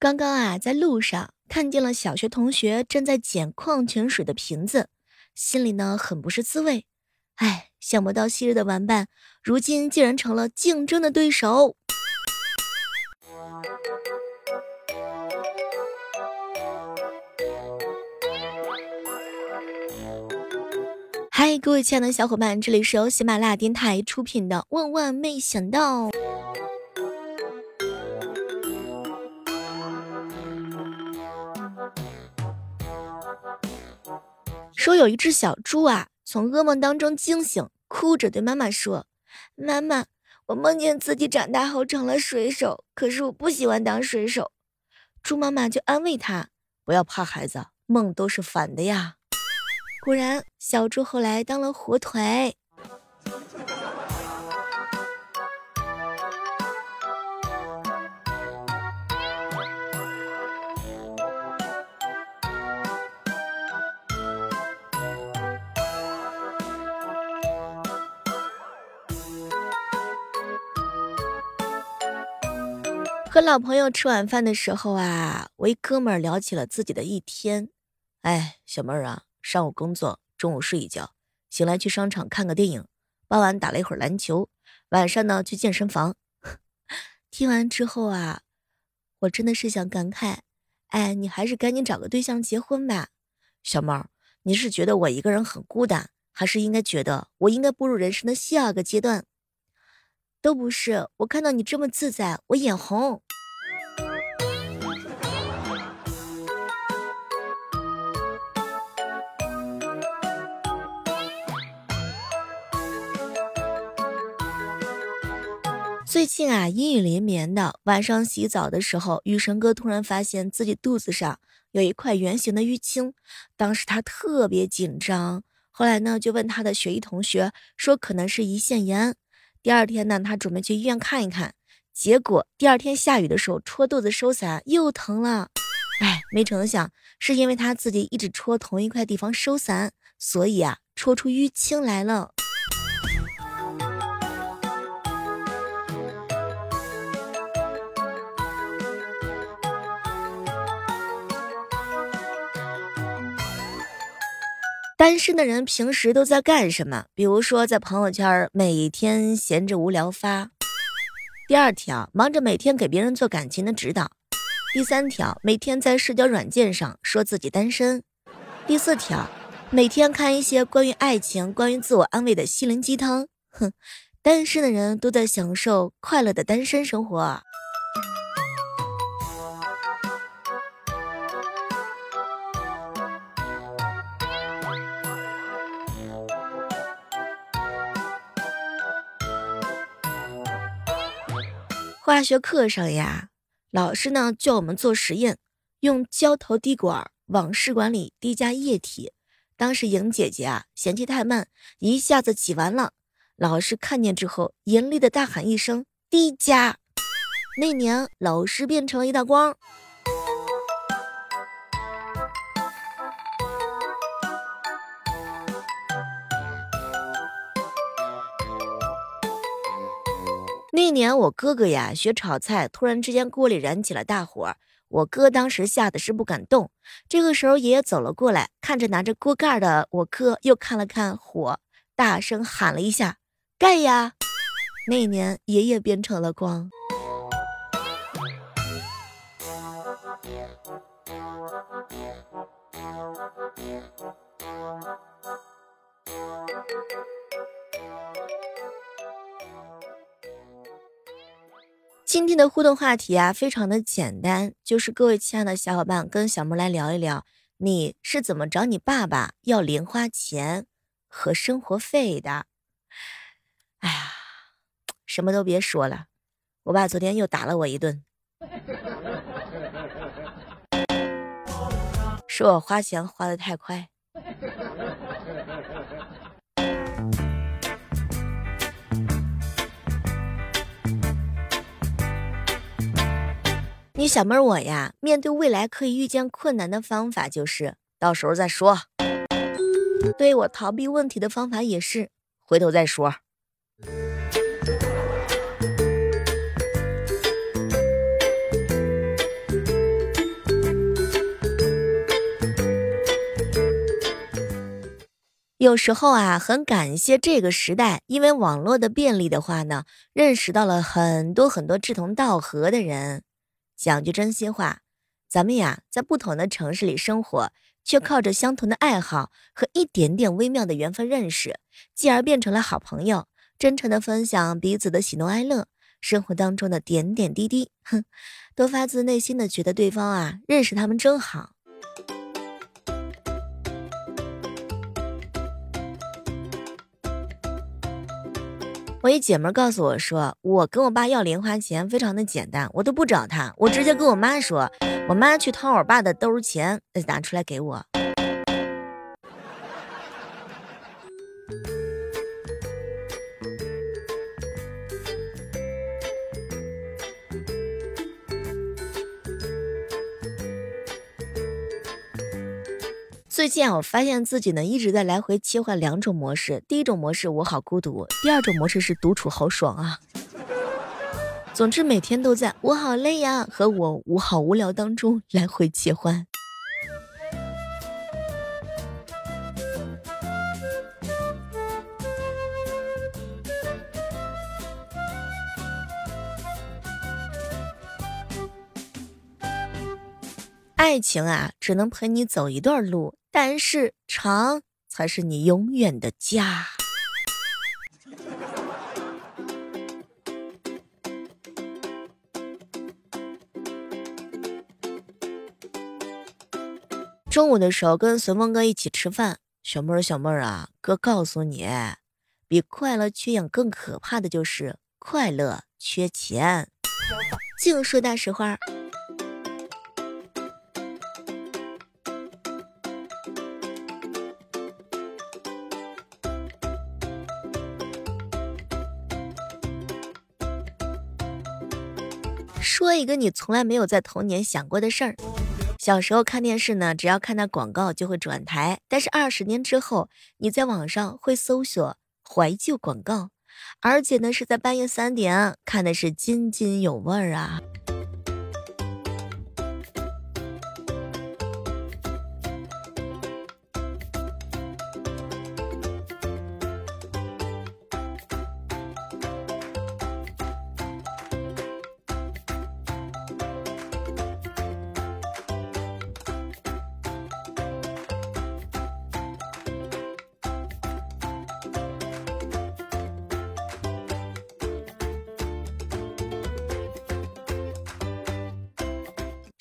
刚刚啊，在路上看见了小学同学正在捡矿泉水的瓶子，心里呢很不是滋味。哎，想不到昔日的玩伴，如今竟然成了竞争的对手。嗨，各位亲爱的小伙伴，这里是由喜马拉雅电台出品的《万万没想到》。说有一只小猪啊，从噩梦当中惊醒，哭着对妈妈说：“妈妈，我梦见自己长大后成了水手，可是我不喜欢当水手。”猪妈妈就安慰他：“不要怕，孩子，梦都是反的呀。”果然，小猪后来当了火腿。和老朋友吃晚饭的时候啊，我一哥们儿聊起了自己的一天。哎，小妹儿啊。上午工作，中午睡一觉，醒来去商场看个电影，傍晚打了一会儿篮球，晚上呢去健身房。听完之后啊，我真的是想感慨，哎，你还是赶紧找个对象结婚吧。小猫，你是觉得我一个人很孤单，还是应该觉得我应该步入人生的下个阶段？都不是，我看到你这么自在，我眼红。最近啊，阴雨连绵的晚上洗澡的时候，雨神哥突然发现自己肚子上有一块圆形的淤青，当时他特别紧张。后来呢，就问他的学医同学，说可能是胰腺炎。第二天呢，他准备去医院看一看，结果第二天下雨的时候戳肚子收伞又疼了。哎，没成想是因为他自己一直戳同一块地方收伞，所以啊，戳出淤青来了。单身的人平时都在干什么？比如说在朋友圈每天闲着无聊发。第二条，忙着每天给别人做感情的指导。第三条，每天在社交软件上说自己单身。第四条，每天看一些关于爱情、关于自我安慰的心灵鸡汤。哼，单身的人都在享受快乐的单身生活。化学课上呀，老师呢叫我们做实验，用胶头滴管往试管里滴加液体。当时莹姐姐啊嫌弃太慢，一下子挤完了。老师看见之后，严厉的大喊一声：“滴加！”那年老师变成了一道光。那年我哥哥呀学炒菜，突然之间锅里燃起了大火，我哥当时吓得是不敢动。这个时候爷爷走了过来，看着拿着锅盖的我哥，又看了看火，大声喊了一下：“盖呀！”那年爷爷变成了光。今天的互动话题啊，非常的简单，就是各位亲爱的小伙伴跟小妹来聊一聊，你是怎么找你爸爸要零花钱和生活费的？哎呀，什么都别说了，我爸昨天又打了我一顿，说我花钱花的太快。你小妹儿我呀面对未来可以遇见困难的方法就是到时候再说。对我逃避问题的方法也是回头再说。有时候啊很感谢这个时代因为网络的便利的话呢认识到了很多很多志同道合的人。讲句真心话，咱们呀，在不同的城市里生活，却靠着相同的爱好和一点点微妙的缘分认识，继而变成了好朋友，真诚的分享彼此的喜怒哀乐，生活当中的点点滴滴，哼，都发自内心的觉得对方啊，认识他们真好。我一姐们告诉我说，我跟我爸要零花钱非常的简单，我都不找他，我直接跟我妈说，我妈去掏我爸的兜钱，拿出来给我。最近啊，我发现自己呢一直在来回切换两种模式。第一种模式我好孤独，第二种模式是独处好爽啊。总之每天都在我好累呀和我我好无聊当中来回切换。爱情啊，只能陪你走一段路。但是长才是你永远的家。中午的时候跟随风哥一起吃饭，小妹儿小妹儿啊，哥告诉你，比快乐缺氧更可怕的就是快乐缺钱。净说大实话。说一个你从来没有在童年想过的事儿。小时候看电视呢，只要看到广告就会转台，但是二十年之后，你在网上会搜索怀旧广告，而且呢是在半夜三点看的是津津有味儿啊。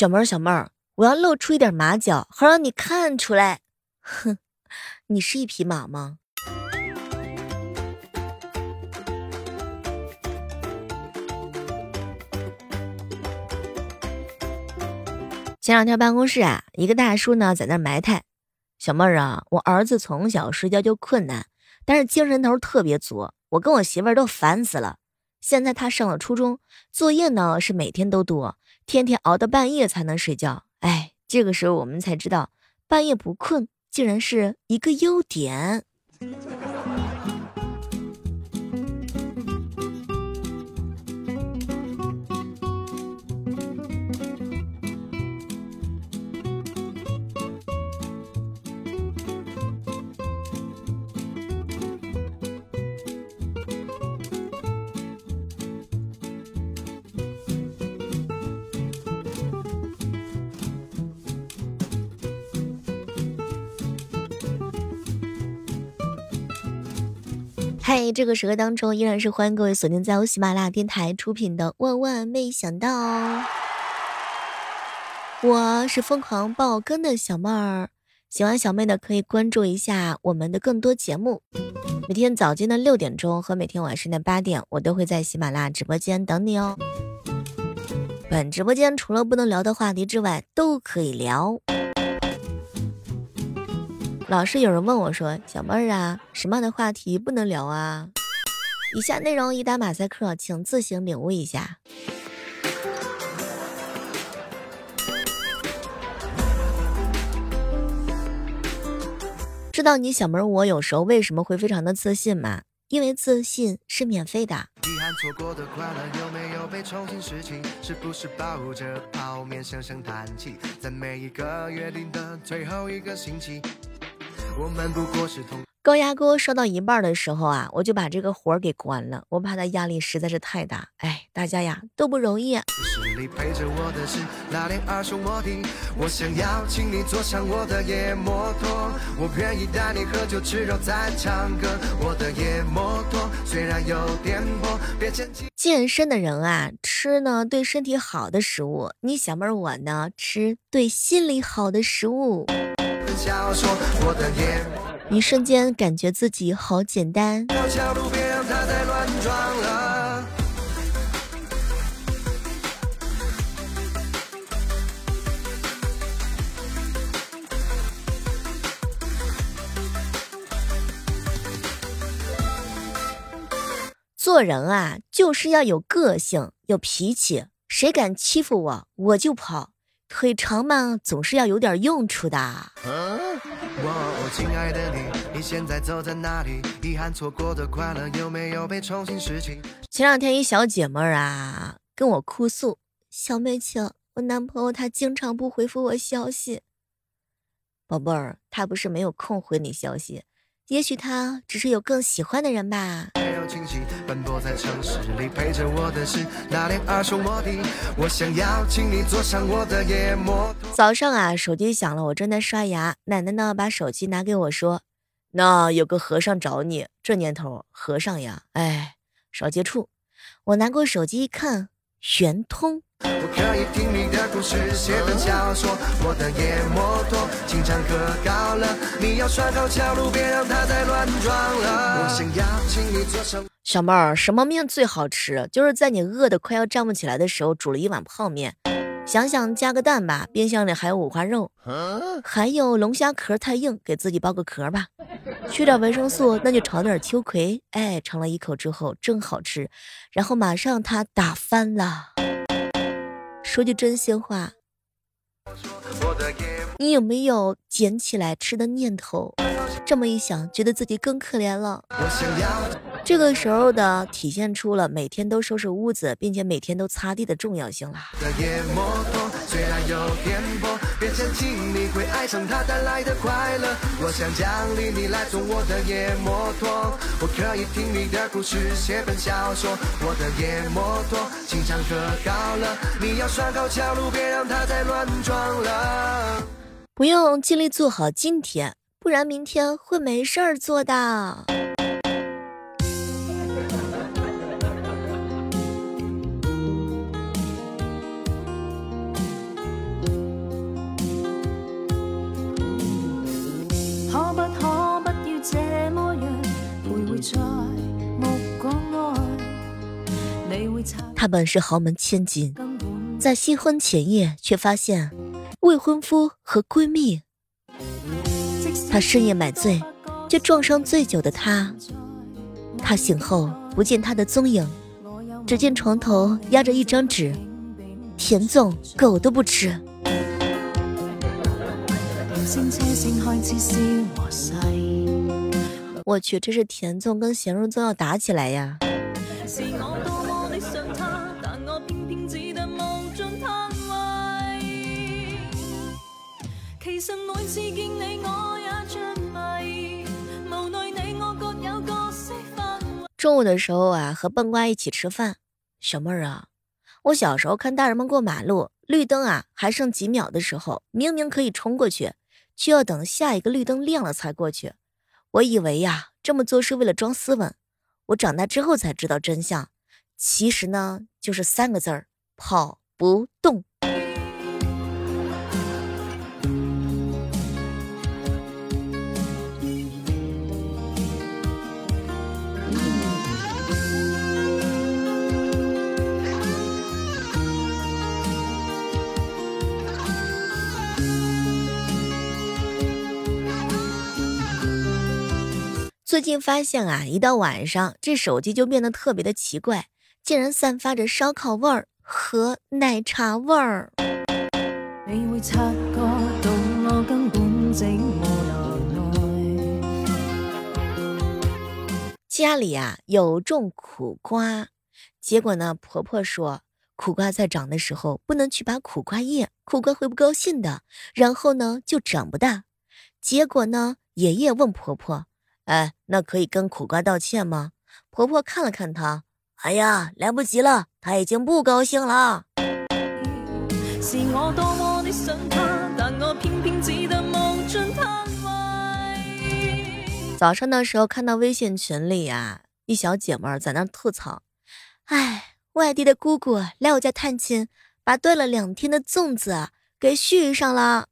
小妹儿，小妹儿，我要露出一点马脚，好让你看出来。哼，你是一匹马吗？前两天办公室啊，一个大叔呢在那埋汰小妹儿啊，我儿子从小睡觉就困难，但是精神头特别足，我跟我媳妇儿都烦死了。现在他上了初中，作业呢是每天都多。天天熬到半夜才能睡觉，哎，这个时候我们才知道，半夜不困竟然是一个优点。嗨，这个时刻当中依然是欢迎各位锁定在由喜马拉雅电台出品的《万万没想到》，我是疯狂爆更的小妹儿，喜欢小妹的可以关注一下我们的更多节目，每天早间的六点钟和每天晚上的八点，我都会在喜马拉雅直播间等你哦。本直播间除了不能聊的话题之外，都可以聊。老是有人问我说：“小妹儿啊，什么样的话题不能聊啊？”以下内容已打马赛克，请自行领悟一下。知道你小妹儿我有时候为什么会非常的自信吗？因为自信是免费的。我们不过是同高压锅烧到一半的时候啊，我就把这个火给关了，我怕它压力实在是太大。哎，大家呀都不容易。健身的人啊，吃呢对身体好的食物；你小妹儿我呢，吃对心理好的食物。一瞬间感觉自己好简单。做人啊，就是要有个性，有脾气。谁敢欺负我，我就跑。腿长嘛，总是要有点用处的。前两天一小姐妹儿啊跟我哭诉，小妹情，我男朋友他经常不回复我消息。宝贝儿，他不是没有空回你消息。也许他只是有更喜欢的人吧。清晰，奔波在城市里，陪着我的是那辆二手摩的。我想要请你坐上我的夜摩托早上啊，手机响了，我正在刷牙，奶奶呢把手机拿给我说：“那有个和尚找你。”这年头，和尚呀，哎，少接触。我拿过手机一看，圆通。我可以听你的故事，写本小说。我的夜摩托经常可高了，你要拴好桥路，别让它再乱撞了。我想要请你坐上。小妹儿，什么面最好吃？就是在你饿得快要站不起来的时候，煮了一碗泡面。想想加个蛋吧，冰箱里还有五花肉，还有龙虾壳太硬，给自己包个壳吧。缺点维生素，那就炒点秋葵。哎，尝了一口之后真好吃，然后马上它打翻了。说句真心话，你有没有捡起来吃的念头？这么一想，觉得自己更可怜了。这个时候的体现出了每天都收拾屋子，并且每天都擦地的重要性了。别担心，你会爱上它不然明天会没事儿做的。她本是豪门千金，在新婚前夜却发现未婚夫和闺蜜。她深夜买醉，却撞伤醉酒的他。他醒后不见他的踪影，只见床头压着一张纸：田总，狗都不吃。我去，这是田纵跟咸肉粽要打起来呀！中午的时候啊，和笨瓜一起吃饭。小妹儿啊，我小时候看大人们过马路，绿灯啊还剩几秒的时候，明明可以冲过去，却要等下一个绿灯亮了才过去。我以为呀，这么做是为了装斯文。我长大之后才知道真相，其实呢，就是三个字儿：跑不动。最近发现啊，一到晚上，这手机就变得特别的奇怪，竟然散发着烧烤味儿和奶茶味儿。家里啊有种苦瓜，结果呢，婆婆说苦瓜在长的时候不能去拔苦瓜叶，苦瓜会不高兴的，然后呢就长不大。结果呢，爷爷问婆婆。哎，那可以跟苦瓜道歉吗？婆婆看了看她，哎呀，来不及了，她已经不高兴了。早上的时候看到微信群里呀，一小姐妹在那吐槽，哎，外地的姑姑来我家探亲，把炖了两天的粽子给续上了。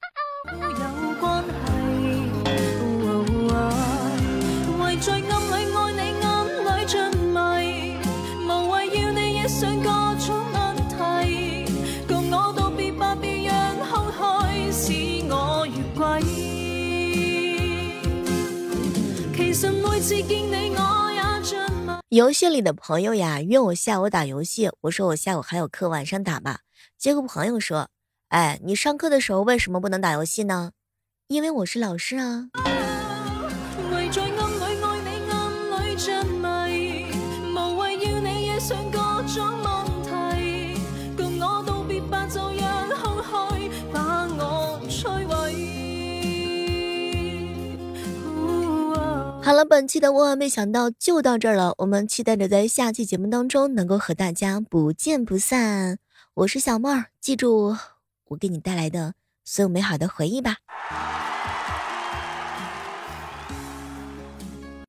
游戏里的朋友呀，约我下午打游戏。我说我下午还有课，晚上打吧。结果朋友说：“哎，你上课的时候为什么不能打游戏呢？”因为我是老师啊。好了，本期的万万没想到就到这儿了。我们期待着在下期节目当中能够和大家不见不散。我是小妹儿，记住我给你带来的所有美好的回忆吧。